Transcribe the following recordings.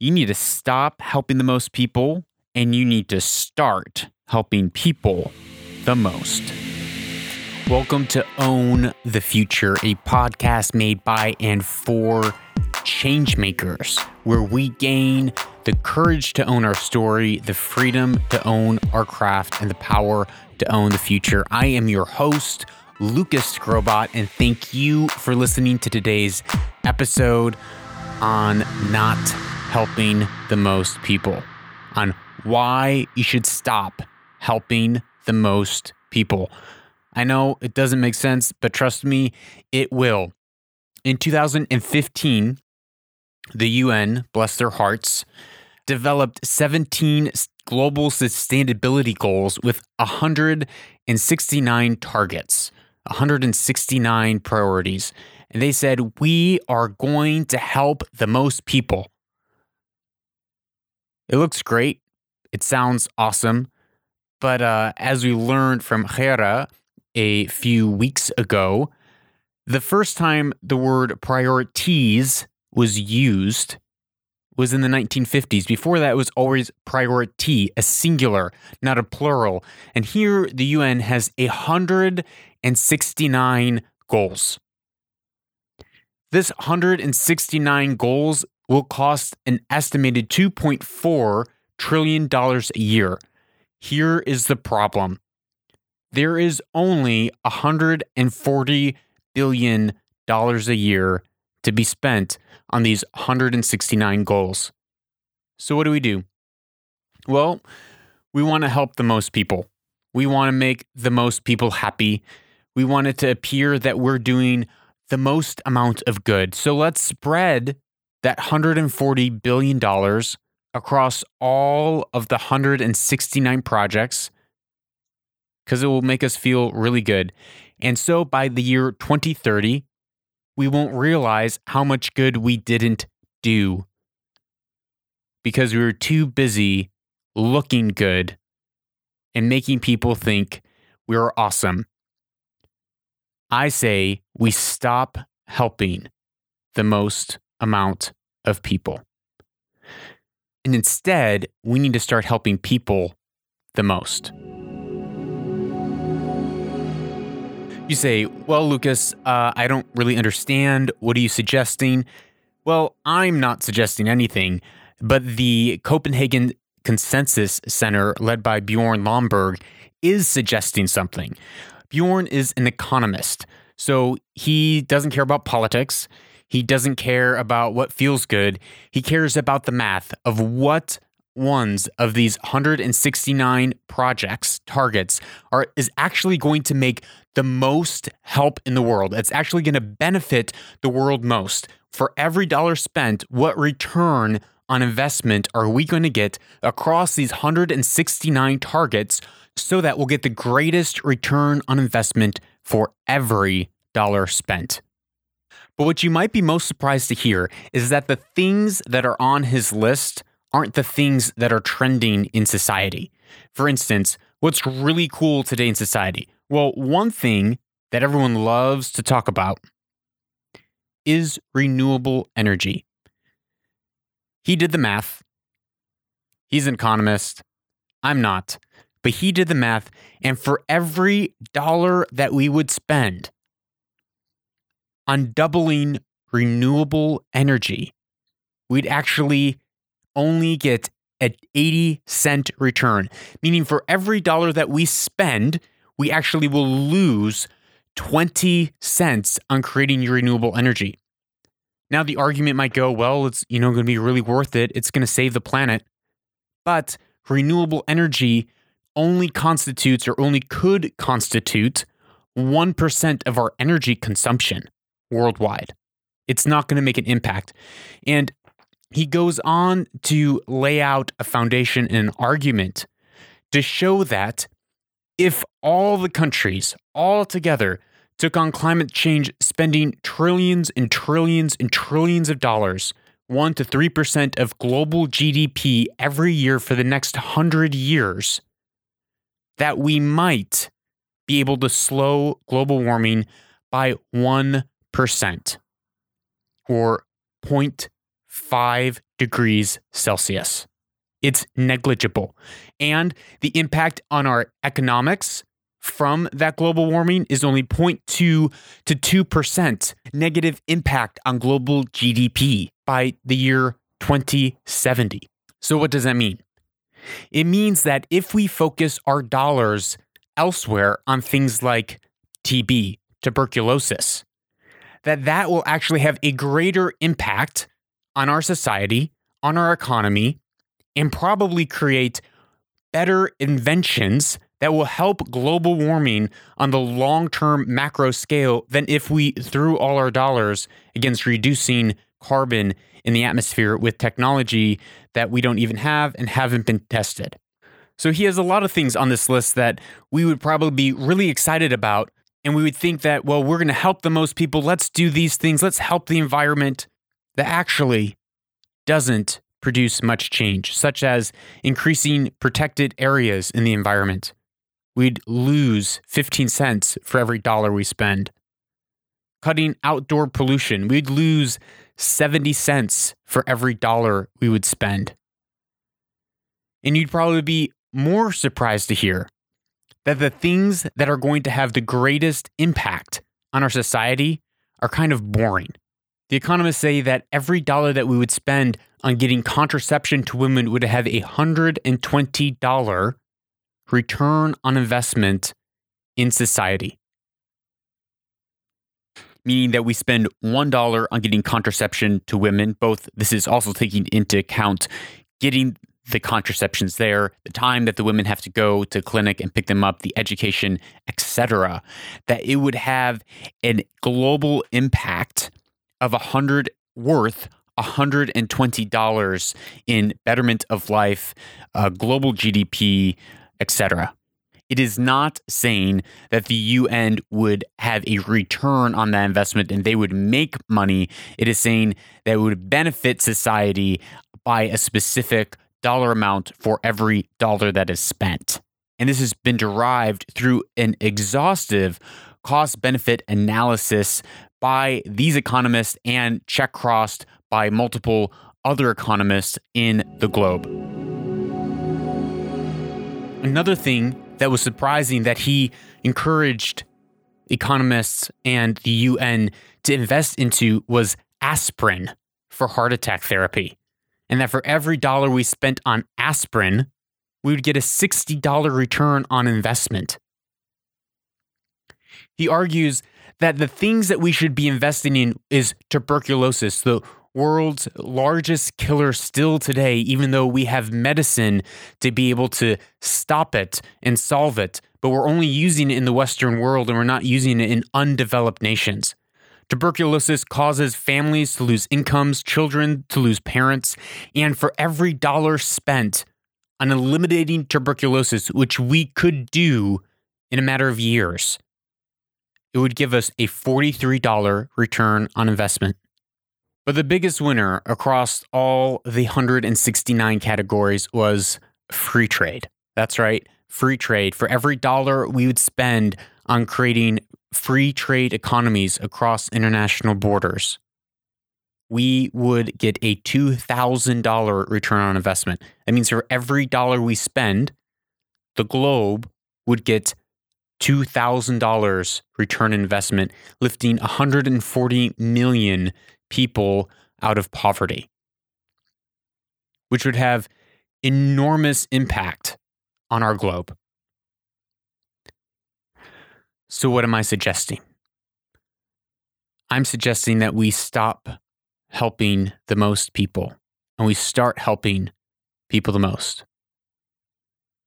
You need to stop helping the most people and you need to start helping people the most. Welcome to Own the Future, a podcast made by and for changemakers, where we gain the courage to own our story, the freedom to own our craft, and the power to own the future. I am your host, Lucas Skrobot, and thank you for listening to today's episode on not helping the most people, on why you should stop helping the most people. I know it doesn't make sense, but trust me, it will. In 2015, the UN, bless their hearts, developed 17 global sustainability goals with 169 targets, 169 priorities. And they said, We are going to help the most people. It looks great. It sounds awesome. But uh, as we learned from Gera a few weeks ago, the first time the word priorities was used was in the 1950s. Before that, it was always priority, a singular, not a plural. And here, the UN has 169 goals. This 169 goals will cost an estimated $2.4 trillion a year. Here is the problem there is only $140 billion a year to be spent on these 169 goals. So, what do we do? Well, we want to help the most people. We want to make the most people happy. We want it to appear that we're doing the most amount of good. So let's spread that $140 billion across all of the 169 projects because it will make us feel really good. And so by the year 2030, we won't realize how much good we didn't do because we were too busy looking good and making people think we are awesome. I say we stop helping the most amount of people. And instead, we need to start helping people the most. You say, Well, Lucas, uh, I don't really understand. What are you suggesting? Well, I'm not suggesting anything, but the Copenhagen Consensus Center, led by Bjorn Lomborg, is suggesting something. Bjorn is an economist, so he doesn't care about politics. He doesn't care about what feels good. He cares about the math of what ones of these 169 projects targets are is actually going to make the most help in the world. It's actually going to benefit the world most. For every dollar spent, what return on investment are we going to get across these 169 targets so that we'll get the greatest return on investment for every dollar spent. But what you might be most surprised to hear is that the things that are on his list aren't the things that are trending in society. For instance, what's really cool today in society? Well, one thing that everyone loves to talk about is renewable energy. He did the math. He's an economist. I'm not but he did the math. And for every dollar that we would spend on doubling renewable energy, we'd actually only get an 80 cent return, meaning for every dollar that we spend, we actually will lose 20 cents on creating your renewable energy. Now the argument might go, well, it's you know going to be really worth it. It's going to save the planet. But renewable energy only constitutes or only could constitute 1% of our energy consumption worldwide. It's not going to make an impact. And he goes on to lay out a foundation and an argument to show that if all the countries all together took on climate change spending trillions and trillions and trillions of dollars, 1 to 3% of global GDP every year for the next 100 years, that we might be able to slow global warming by 1% or 0.5 degrees Celsius. It's negligible. And the impact on our economics from that global warming is only 0.2 to 2% negative impact on global GDP by the year 2070. So, what does that mean? It means that if we focus our dollars elsewhere on things like TB, tuberculosis, that that will actually have a greater impact on our society, on our economy, and probably create better inventions that will help global warming on the long term macro scale than if we threw all our dollars against reducing carbon in the atmosphere with technology that we don't even have and haven't been tested. So he has a lot of things on this list that we would probably be really excited about. And we would think that, well, we're going to help the most people. Let's do these things. Let's help the environment. That actually doesn't produce much change, such as increasing protected areas in the environment. We'd lose 15 cents for every dollar we spend. Cutting outdoor pollution, we'd lose 70 cents for every dollar we would spend. And you'd probably be more surprised to hear that the things that are going to have the greatest impact on our society are kind of boring. The economists say that every dollar that we would spend on getting contraception to women would have a $120 return on investment in society. Meaning that we spend $1 on getting contraception to women. Both, this is also taking into account getting the contraceptions there, the time that the women have to go to clinic and pick them up, the education, etc. That it would have a global impact of a hundred worth $120 in betterment of life, uh, global GDP, etc. It is not saying that the UN would have a return on that investment and they would make money. It is saying that it would benefit society by a specific dollar amount for every dollar that is spent. And this has been derived through an exhaustive cost benefit analysis by these economists and check crossed by multiple other economists in the globe. Another thing that was surprising that he encouraged economists and the UN to invest into was aspirin for heart attack therapy. And that for every dollar we spent on aspirin, we would get a $60 return on investment. He argues that the things that we should be investing in is tuberculosis, the world's largest killer still today, even though we have medicine to be able to stop it and solve it. But we're only using it in the Western world and we're not using it in undeveloped nations. Tuberculosis causes families to lose incomes, children to lose parents, and for every dollar spent on eliminating tuberculosis, which we could do in a matter of years, it would give us a $43 return on investment. But the biggest winner across all the 169 categories was free trade. That's right, free trade. For every dollar we would spend on creating free trade economies across international borders, we would get a $2,000 return on investment. That means for every dollar we spend, the globe would get $2,000 return investment, lifting 140 million people out of poverty, which would have enormous impact on our globe. So, what am I suggesting? I'm suggesting that we stop helping the most people and we start helping people the most.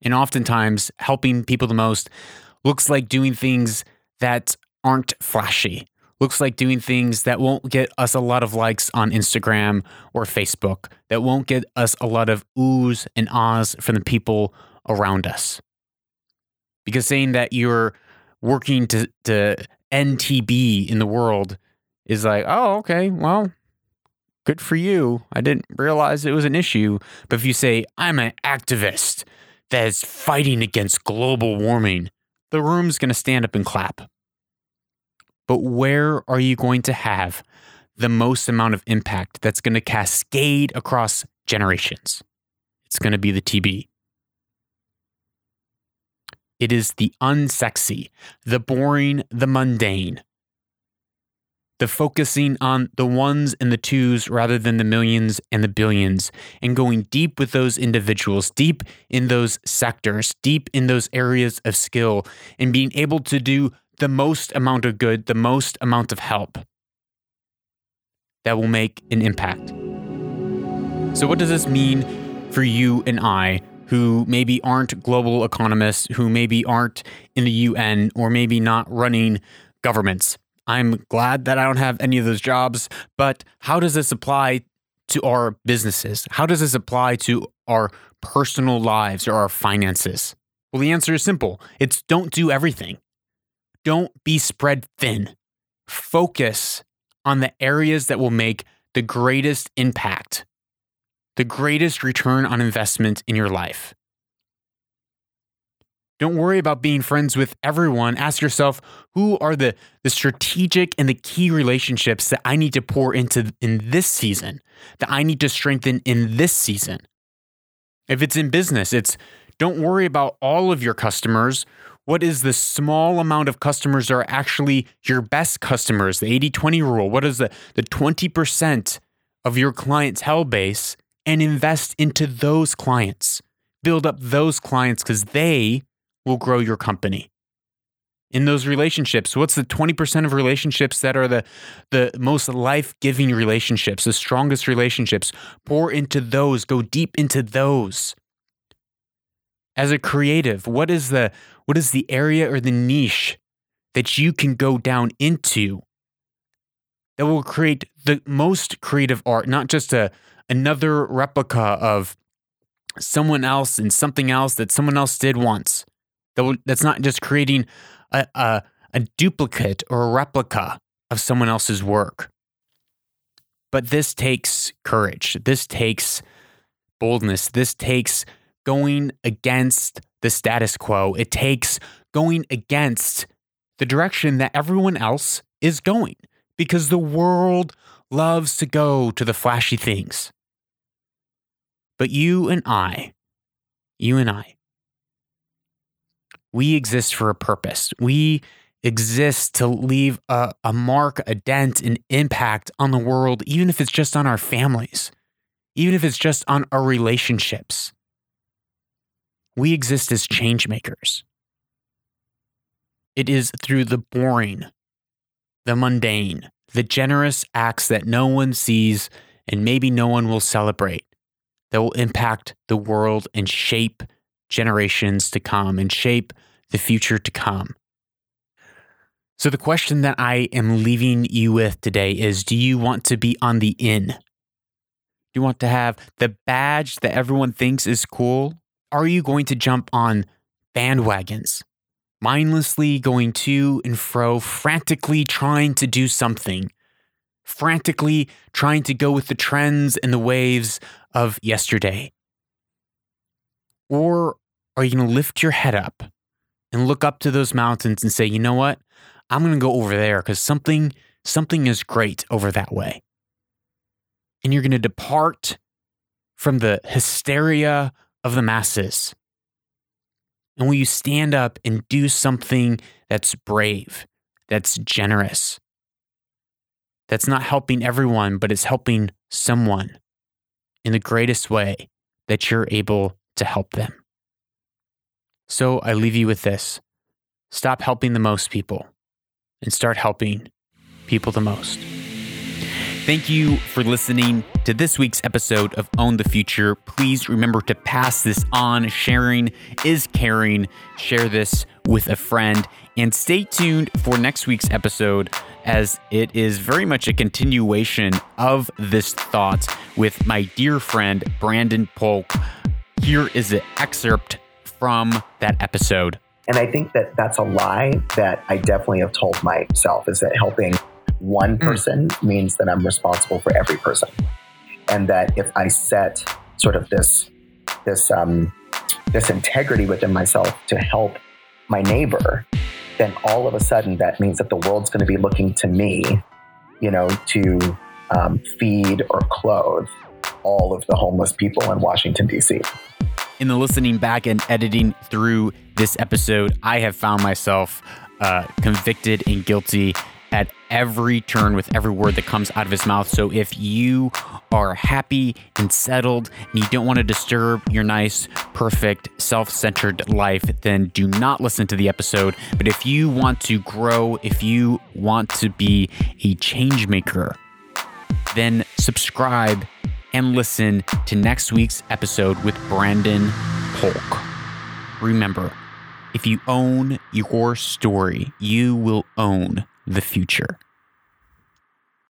And oftentimes, helping people the most looks like doing things that aren't flashy, looks like doing things that won't get us a lot of likes on Instagram or Facebook, that won't get us a lot of oohs and ahs from the people around us. Because saying that you're working to, to end TB in the world is like, oh, okay, well, good for you. I didn't realize it was an issue. But if you say, I'm an activist that is fighting against global warming, the room's going to stand up and clap. But where are you going to have the most amount of impact that's going to cascade across generations. It's going to be the TB. It is the unsexy, the boring, the mundane, the focusing on the ones and the twos rather than the millions and the billions, and going deep with those individuals, deep in those sectors, deep in those areas of skill, and being able to do the most amount of good, the most amount of help that will make an impact. So, what does this mean for you and I who maybe aren't global economists, who maybe aren't in the UN, or maybe not running governments. I'm glad that I don't have any of those jobs, but how does this apply to our businesses? How does this apply to our personal lives or our finances? Well, the answer is simple it's don't do everything. Don't be spread thin. Focus on the areas that will make the greatest impact the greatest return on investment in your life. Don't worry about being friends with everyone. Ask yourself who are the, the strategic and the key relationships that I need to pour into in this season, that I need to strengthen in this season. If it's in business, it's don't worry about all of your customers. What is the small amount of customers that are actually your best customers? The 80 20 rule. What is the, the 20% of your clientele base and invest into those clients. Build up those clients because they will grow your company. In those relationships, what's the 20% of relationships that are the, the most life giving relationships, the strongest relationships? Pour into those, go deep into those. As a creative, what is the what is the area or the niche that you can go down into that will create the most creative art, not just a, another replica of someone else and something else that someone else did once. That's not just creating a, a, a duplicate or a replica of someone else's work. But this takes courage. This takes boldness. This takes going against the status quo. It takes going against the direction that everyone else is going because the world loves to go to the flashy things. But you and I, you and I, we exist for a purpose. We exist to leave a, a mark, a dent, an impact on the world, even if it's just on our families, even if it's just on our relationships. We exist as change makers. It is through the boring, the mundane, the generous acts that no one sees and maybe no one will celebrate that will impact the world and shape generations to come and shape the future to come. So, the question that I am leaving you with today is Do you want to be on the in? Do you want to have the badge that everyone thinks is cool? Are you going to jump on bandwagons, mindlessly going to and fro, frantically trying to do something frantically trying to go with the trends and the waves of yesterday? Or are you going to lift your head up and look up to those mountains and say, you know what? I'm going to go over there because something, something is great over that way. And you're going to depart from the hysteria of the masses. And will you stand up and do something that's brave, that's generous, that's not helping everyone, but it's helping someone in the greatest way that you're able to help them. So I leave you with this stop helping the most people and start helping people the most. Thank you for listening to this week's episode of Own the Future. Please remember to pass this on. Sharing is caring. Share this with a friend. And stay tuned for next week's episode, as it is very much a continuation of this thought with my dear friend, Brandon Polk. Here is an excerpt from that episode. And I think that that's a lie that I definitely have told myself is that helping one hmm. person mm. means that I'm responsible for every person. And that if I set sort of this this um, this integrity within myself to help my neighbor, then all of a sudden that means that the world's going to be looking to me you know, to um, feed or clothe all of the homeless people in Washington, D.C. In the listening back and editing through this episode, I have found myself uh, convicted and guilty at every turn with every word that comes out of his mouth. So if you are happy and settled and you don't want to disturb your nice, perfect, self centered life, then do not listen to the episode. But if you want to grow, if you want to be a change maker, then subscribe and listen to next week's episode with Brandon Polk. Remember, if you own your story, you will own the future.